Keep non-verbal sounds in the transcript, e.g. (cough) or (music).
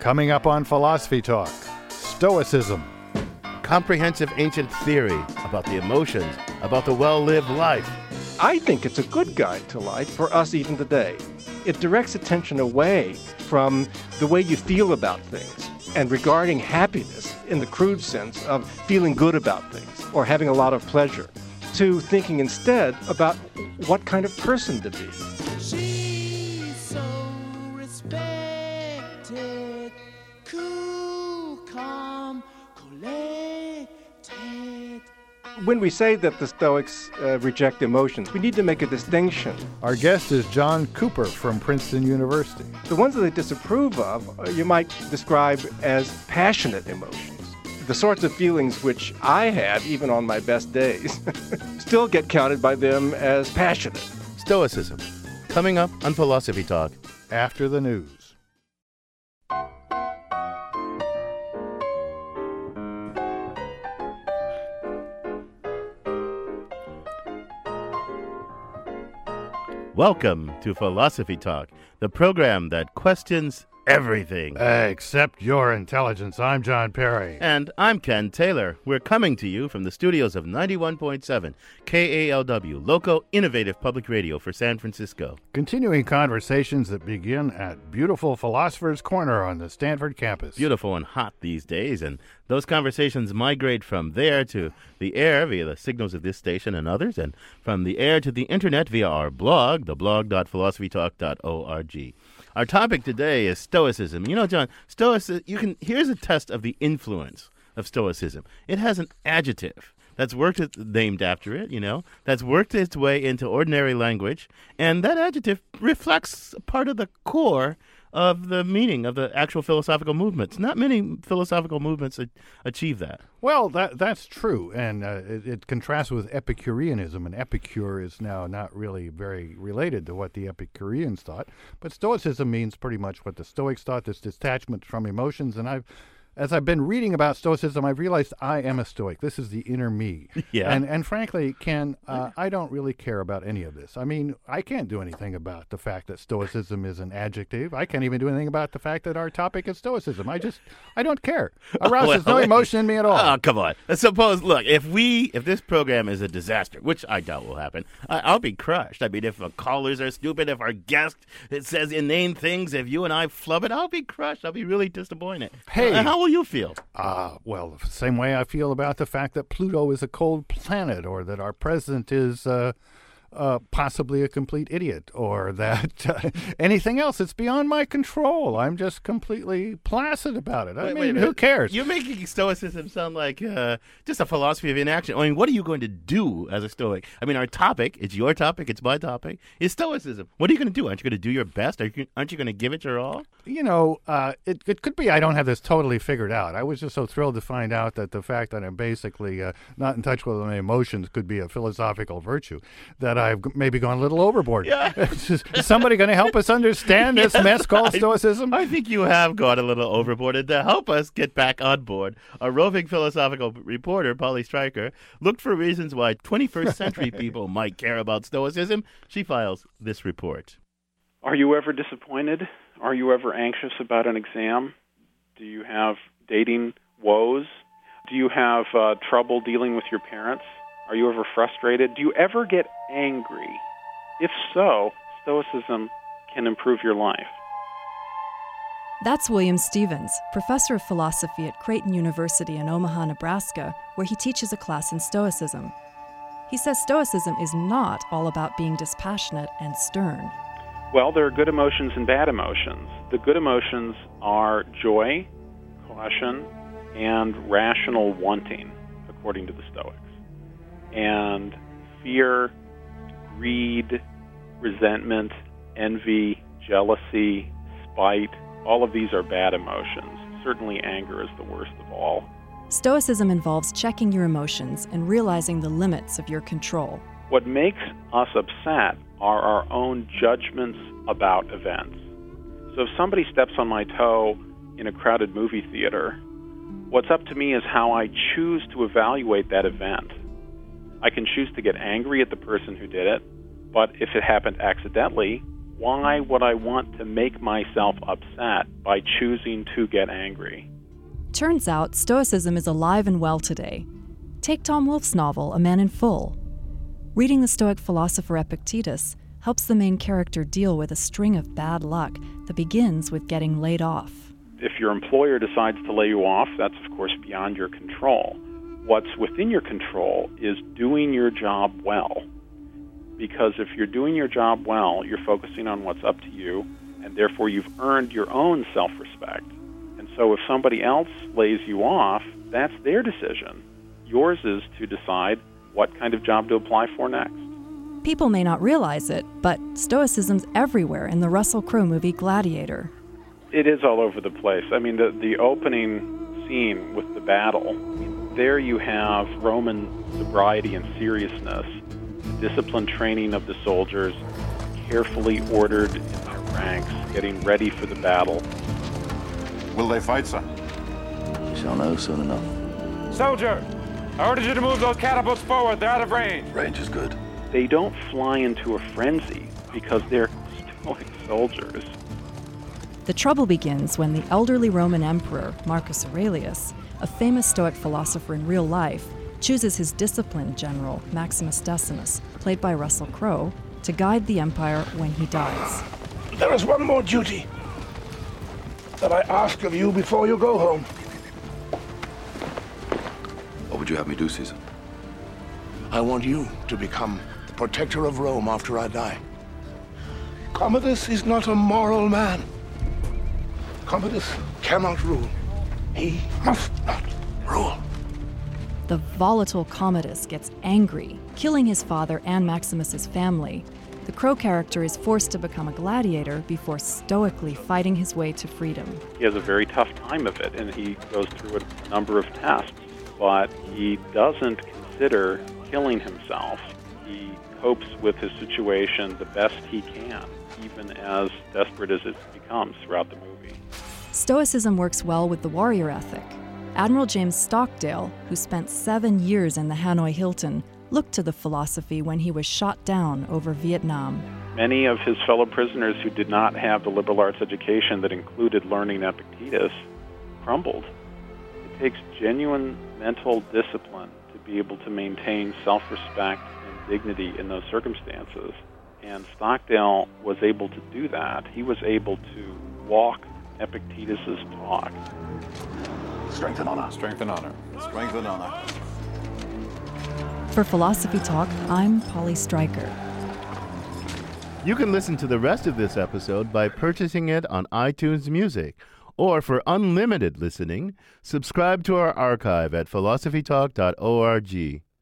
Coming up on Philosophy Talk Stoicism. Comprehensive ancient theory about the emotions, about the well lived life. I think it's a good guide to life for us even today. It directs attention away from the way you feel about things and regarding happiness in the crude sense of feeling good about things or having a lot of pleasure to thinking instead about what kind of person to be. She's so respected, cool, calm, collected. When we say that the Stoics uh, reject emotions, we need to make a distinction. Our guest is John Cooper from Princeton University. The ones that they disapprove of, uh, you might describe as passionate emotions. The sorts of feelings which I have, even on my best days, (laughs) still get counted by them as passionate. Stoicism. Coming up on Philosophy Talk. After the news. Welcome to Philosophy Talk, the program that questions everything. Except your intelligence. I'm John Perry. And I'm Ken Taylor. We're coming to you from the studios of 91.7 KALW, local innovative public radio for San Francisco. Continuing conversations that begin at beautiful Philosopher's Corner on the Stanford campus. Beautiful and hot these days, and those conversations migrate from there to the air via the signals of this station and others, and from the air to the internet via our blog, the blog.philosophytalk.org. Our topic today is Stoicism. You know, John, Stoicism, you can, here's a test of the influence of Stoicism. It has an adjective that's worked it, named after it, you know, that's worked its way into ordinary language, and that adjective reflects part of the core of the meaning of the actual philosophical movements. Not many philosophical movements a- achieve that. Well, that that's true, and uh, it, it contrasts with Epicureanism, and Epicure is now not really very related to what the Epicureans thought. But Stoicism means pretty much what the Stoics thought: this detachment from emotions. And I've, as I've been reading about Stoicism, I've realized I am a Stoic. This is the inner me. (laughs) Yeah. And and frankly, Ken, uh, I don't really care about any of this. I mean, I can't do anything about the fact that Stoicism is an adjective. I can't even do anything about the fact that our topic is Stoicism. I just, I don't care. (laughs) Arouses Well, no emotion in me at all. Oh, come on. Suppose, look, if we, if this program is a disaster, which I doubt will happen, I, I'll be crushed. I mean, if our callers are stupid, if our guest it says inane things, if you and I flub it, I'll be crushed. I'll be really disappointed. Hey. Uh, how will you feel? Uh, well, the same way I feel about the fact that Pluto is a cold planet, or that our president is uh, uh, possibly a complete idiot, or that (laughs) uh, anything else. It's beyond my control. I'm just completely placid about it. I Wait, mean, wait who cares? You're making Stoicism sound like uh, just a philosophy of inaction. I mean, what are you going to do as a Stoic? I mean, our topic, it's your topic, it's my topic, is Stoicism. What are you going to do? Aren't you going to do your best? Are you, aren't you going to give it your all? you know, uh, it, it could be I don't have this totally figured out. I was just so thrilled to find out that the fact that I'm basically uh, not in touch with my emotions could be a philosophical virtue, that I've maybe gone a little overboard. Yeah. (laughs) is somebody going to help us understand this (laughs) mess called Stoicism? I think you have gone a little overboard. And to help us get back on board, a roving philosophical reporter, Polly Stryker, looked for reasons why 21st century (laughs) people might care about Stoicism. She files this report. Are you ever disappointed? Are you ever anxious about an exam? Do you have dating woes? Do you have uh, trouble dealing with your parents? Are you ever frustrated? Do you ever get angry? If so, Stoicism can improve your life. That's William Stephens, professor of philosophy at Creighton University in Omaha, Nebraska, where he teaches a class in Stoicism. He says Stoicism is not all about being dispassionate and stern. Well, there are good emotions and bad emotions. The good emotions are joy, caution, and rational wanting, according to the Stoics. And fear, greed, resentment, envy, jealousy, spite, all of these are bad emotions. Certainly, anger is the worst of all. Stoicism involves checking your emotions and realizing the limits of your control. What makes us upset are our own judgments about events. So if somebody steps on my toe in a crowded movie theater, what's up to me is how I choose to evaluate that event. I can choose to get angry at the person who did it, but if it happened accidentally, why would I want to make myself upset by choosing to get angry? Turns out Stoicism is alive and well today. Take Tom Wolfe's novel, A Man in Full. Reading the Stoic philosopher Epictetus helps the main character deal with a string of bad luck that begins with getting laid off. If your employer decides to lay you off, that's of course beyond your control. What's within your control is doing your job well. Because if you're doing your job well, you're focusing on what's up to you, and therefore you've earned your own self respect. And so if somebody else lays you off, that's their decision. Yours is to decide what kind of job to apply for next. People may not realize it, but Stoicism's everywhere in the Russell Crowe movie Gladiator. It is all over the place. I mean, the, the opening scene with the battle, there you have Roman sobriety and seriousness, disciplined training of the soldiers, carefully ordered in their ranks, getting ready for the battle. Will they fight, sir? We shall know soon enough. Soldier, I ordered you to move those catapults forward. They're out of range. Range is good. They don't fly into a frenzy because they're stoic (laughs) soldiers. The trouble begins when the elderly Roman emperor, Marcus Aurelius, a famous Stoic philosopher in real life, chooses his disciplined general, Maximus Decimus, played by Russell Crowe, to guide the empire when he dies. There is one more duty that I ask of you before you go home. What would you have me do, Caesar? I want you to become the protector of Rome after I die. Commodus is not a moral man. Commodus cannot rule. He must not rule. The volatile Commodus gets angry, killing his father and Maximus's family. The Crowe character is forced to become a gladiator before stoically fighting his way to freedom. He has a very tough time of it, and he goes through a number of tests, but he doesn't consider killing himself. He copes with his situation the best he can, even as desperate as it becomes throughout the movie. Stoicism works well with the warrior ethic. Admiral James Stockdale, who spent seven years in the Hanoi Hilton, looked to the philosophy when he was shot down over Vietnam. Many of his fellow prisoners who did not have the liberal arts education that included learning Epictetus crumbled. It takes genuine mental discipline to be able to maintain self respect and dignity in those circumstances. And Stockdale was able to do that. He was able to walk Epictetus's talk. Strength and honor. Strength and honor. Strength and honor. For Philosophy Talk, I'm Polly Stryker. You can listen to the rest of this episode by purchasing it on iTunes Music. Or for unlimited listening, subscribe to our archive at philosophytalk.org.